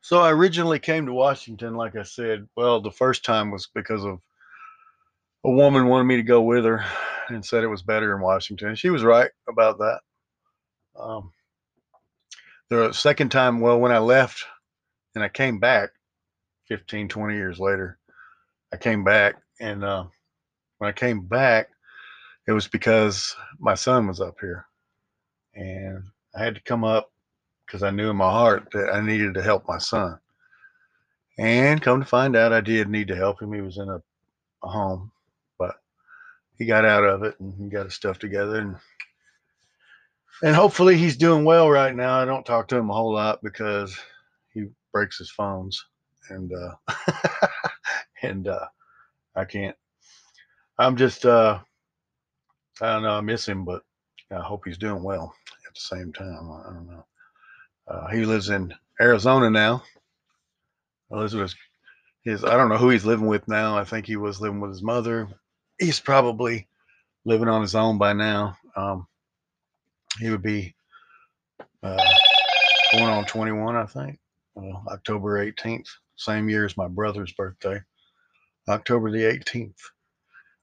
So I originally came to Washington, like I said. Well, the first time was because of a woman wanted me to go with her and said it was better in Washington. She was right about that. Um, the second time, well, when I left and I came back 15, 20 years later, I came back. And uh, when I came back, it was because my son was up here. And I had to come up because I knew in my heart that I needed to help my son. And come to find out, I did need to help him. He was in a, a home, but he got out of it and he got his stuff together. And and hopefully he's doing well right now. I don't talk to him a whole lot because he breaks his phones, and uh, and uh, I can't. I'm just uh, I don't know. I miss him, but I hope he's doing well at the same time. I don't know. Uh, he lives in Arizona now. Elizabeth, his I don't know who he's living with now. I think he was living with his mother. He's probably living on his own by now. Um, he would be uh, going on 21, I think. October 18th, same year as my brother's birthday, October the 18th,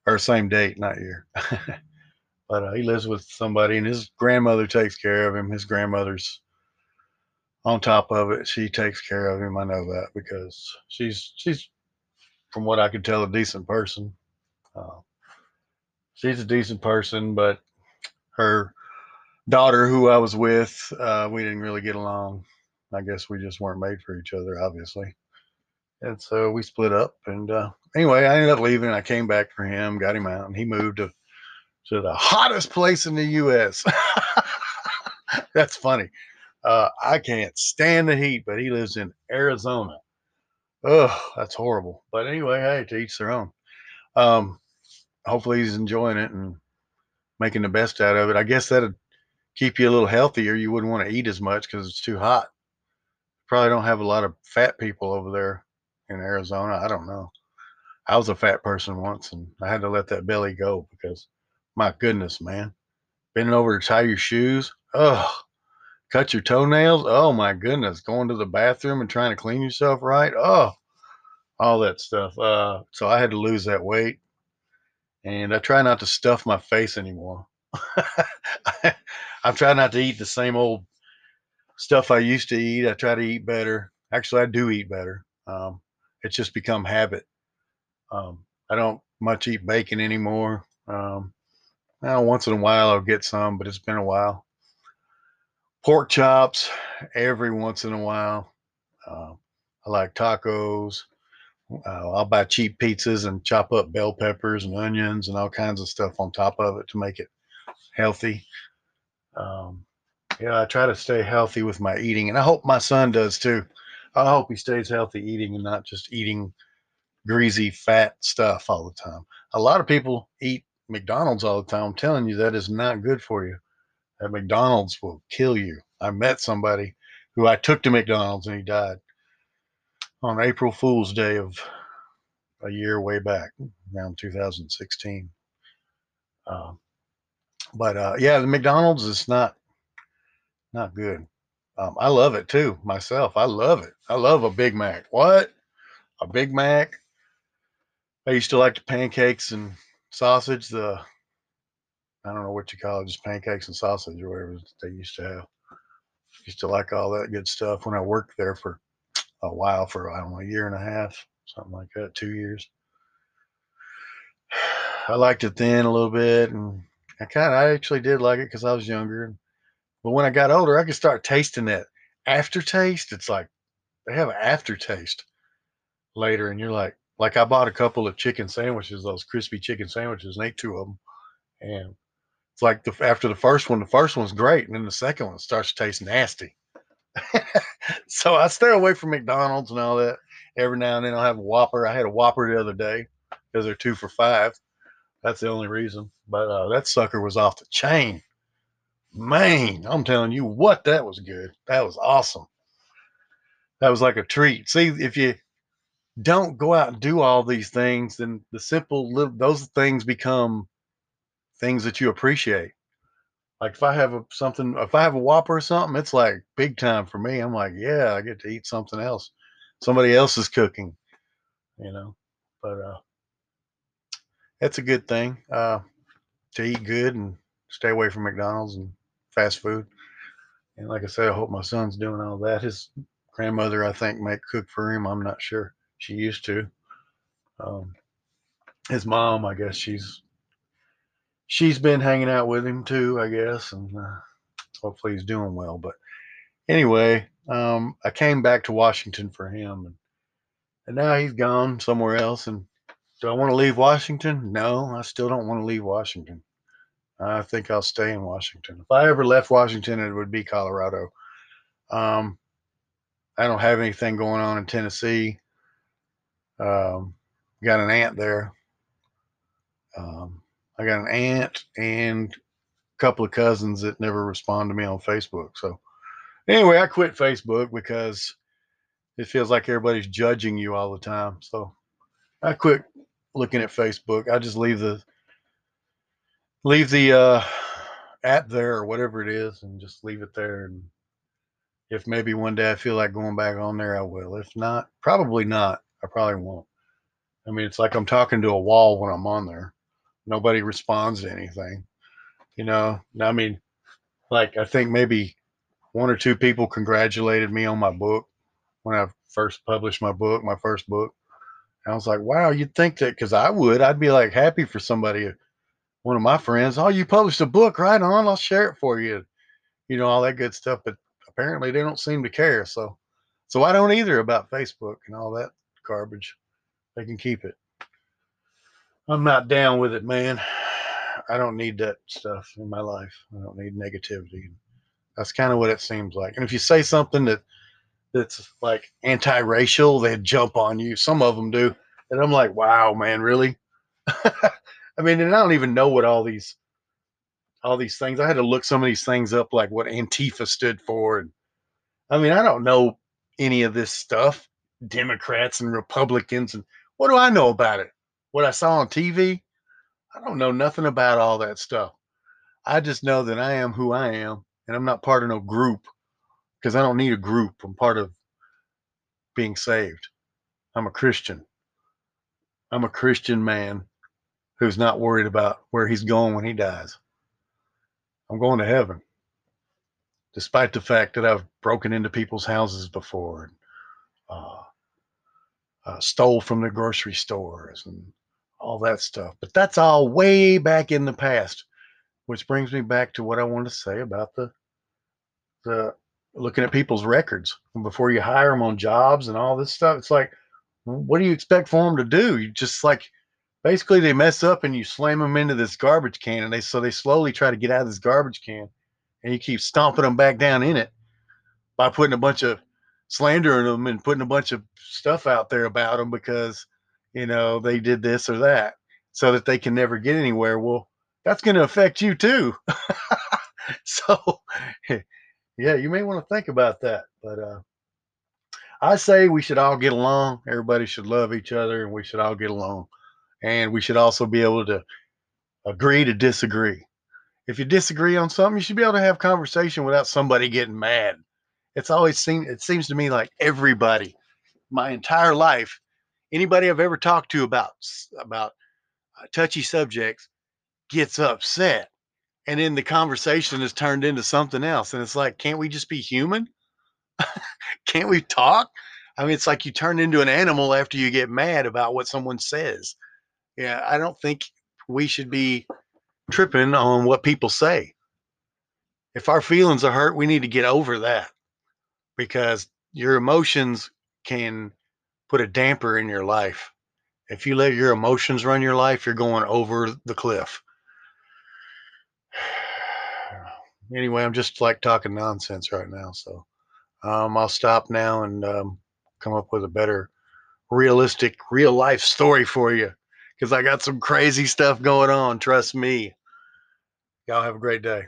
or same date, not year. but uh, he lives with somebody, and his grandmother takes care of him. His grandmother's on top of it. She takes care of him. I know that because she's she's, from what I could tell, a decent person. Uh, she's a decent person, but her daughter who I was with, uh, we didn't really get along. I guess we just weren't made for each other, obviously. And so we split up. And uh, anyway, I ended up leaving. I came back for him, got him out, and he moved to, to the hottest place in the U.S. That's funny. Uh, I can't stand the heat, but he lives in Arizona. Oh, that's horrible. But anyway, hey, to each their own. Um, hopefully he's enjoying it and making the best out of it. I guess that'd keep you a little healthier. You wouldn't want to eat as much because it's too hot. Probably don't have a lot of fat people over there in Arizona. I don't know. I was a fat person once and I had to let that belly go because my goodness, man. Bending over to tie your shoes. Oh, cut your toenails. Oh my goodness. Going to the bathroom and trying to clean yourself right. Oh, all that stuff. Uh, so I had to lose that weight. And I try not to stuff my face anymore. I'm trying not to eat the same old stuff I used to eat. I try to eat better. Actually, I do eat better. Um, it's just become habit. Um, I don't much eat bacon anymore. Um, now, once in a while I'll get some, but it's been a while. Pork chops every once in a while. Uh, I like tacos. Uh, I'll buy cheap pizzas and chop up bell peppers and onions and all kinds of stuff on top of it to make it healthy. Um, yeah, I try to stay healthy with my eating, and I hope my son does too. I hope he stays healthy eating and not just eating greasy, fat stuff all the time. A lot of people eat McDonald's all the time. I'm telling you, that is not good for you. That McDonald's will kill you. I met somebody who I took to McDonald's and he died on April Fool's Day of a year way back, around 2016. Um, but uh, yeah, the McDonald's is not not good. Um, I love it too myself. I love it. I love a Big Mac. What? A Big Mac? I used to like the pancakes and sausage. The I don't know what you call it, just pancakes and sausage or whatever they used to have. Used to like all that good stuff when I worked there for a while, for I don't know, a year and a half, something like that, two years. I liked it then a little bit, and I kind of, I actually did like it because I was younger. But when I got older, I could start tasting that aftertaste. It's like they have an aftertaste later, and you're like, like I bought a couple of chicken sandwiches, those crispy chicken sandwiches, and ate two of them, and it's like the after the first one, the first one's great, and then the second one starts to taste nasty. so I stay away from McDonald's and all that. Every now and then I'll have a Whopper. I had a Whopper the other day because they're two for five. That's the only reason. But uh, that sucker was off the chain. Man, I'm telling you what, that was good. That was awesome. That was like a treat. See, if you don't go out and do all these things, then the simple little those things become things that you appreciate. Like if I have a something, if I have a Whopper or something, it's like big time for me. I'm like, yeah, I get to eat something else. Somebody else is cooking, you know. But uh, it's a good thing uh, to eat good and stay away from McDonald's and fast food. And like I said, I hope my son's doing all that. His grandmother, I think, might cook for him. I'm not sure. She used to. Um, his mom, I guess she's she's been hanging out with him too, I guess, and uh, hopefully he's doing well. But anyway, um, I came back to Washington for him, and and now he's gone somewhere else. And do I want to leave Washington? No, I still don't want to leave Washington. I think I'll stay in Washington. If I ever left Washington, it would be Colorado. Um, I don't have anything going on in Tennessee. Um, got an aunt there. Um, I got an aunt and a couple of cousins that never respond to me on Facebook. So anyway, I quit Facebook because it feels like everybody's judging you all the time. So I quit looking at Facebook. I just leave the leave the uh, app there or whatever it is, and just leave it there. And if maybe one day I feel like going back on there, I will. If not, probably not. I probably won't. I mean, it's like I'm talking to a wall when I'm on there. Nobody responds to anything. You know, I mean, like I think maybe one or two people congratulated me on my book when I first published my book, my first book. And I was like, wow, you'd think that because I would, I'd be like happy for somebody, one of my friends, oh, you published a book, right on, I'll share it for you. You know, all that good stuff. But apparently they don't seem to care. So, so I don't either about Facebook and all that garbage. They can keep it. I'm not down with it, man. I don't need that stuff in my life. I don't need negativity. That's kind of what it seems like. And if you say something that that's like anti-racial, they jump on you. Some of them do, and I'm like, wow, man, really? I mean, and I don't even know what all these all these things. I had to look some of these things up, like what Antifa stood for, and I mean, I don't know any of this stuff. Democrats and Republicans, and what do I know about it? What I saw on TV? I don't know nothing about all that stuff. I just know that I am who I am, and I'm not part of no group because I don't need a group. I'm part of being saved. I'm a Christian. I'm a Christian man who's not worried about where he's going when he dies. I'm going to heaven, despite the fact that I've broken into people's houses before and uh, uh, stole from the grocery stores and all that stuff. But that's all way back in the past, which brings me back to what I want to say about the the looking at people's records before you hire them on jobs and all this stuff. It's like, what do you expect for them to do? You just like basically they mess up and you slam them into this garbage can, and they so they slowly try to get out of this garbage can, and you keep stomping them back down in it by putting a bunch of slandering them and putting a bunch of stuff out there about them because you know they did this or that so that they can never get anywhere well that's going to affect you too. So yeah you may want to think about that but uh i say we should all get along. Everybody should love each other and we should all get along. And we should also be able to agree to disagree. If you disagree on something you should be able to have conversation without somebody getting mad. It's always seemed it seems to me like everybody, my entire life, anybody I've ever talked to about about uh, touchy subjects gets upset, and then the conversation is turned into something else, and it's like, can't we just be human? can't we talk? I mean, it's like you turn into an animal after you get mad about what someone says. Yeah, I don't think we should be tripping on what people say. If our feelings are hurt, we need to get over that because your emotions can put a damper in your life. If you let your emotions run your life, you're going over the cliff. Anyway, I'm just like talking nonsense right now. So um, I'll stop now and um, come up with a better, realistic, real life story for you because I got some crazy stuff going on. Trust me. Y'all have a great day.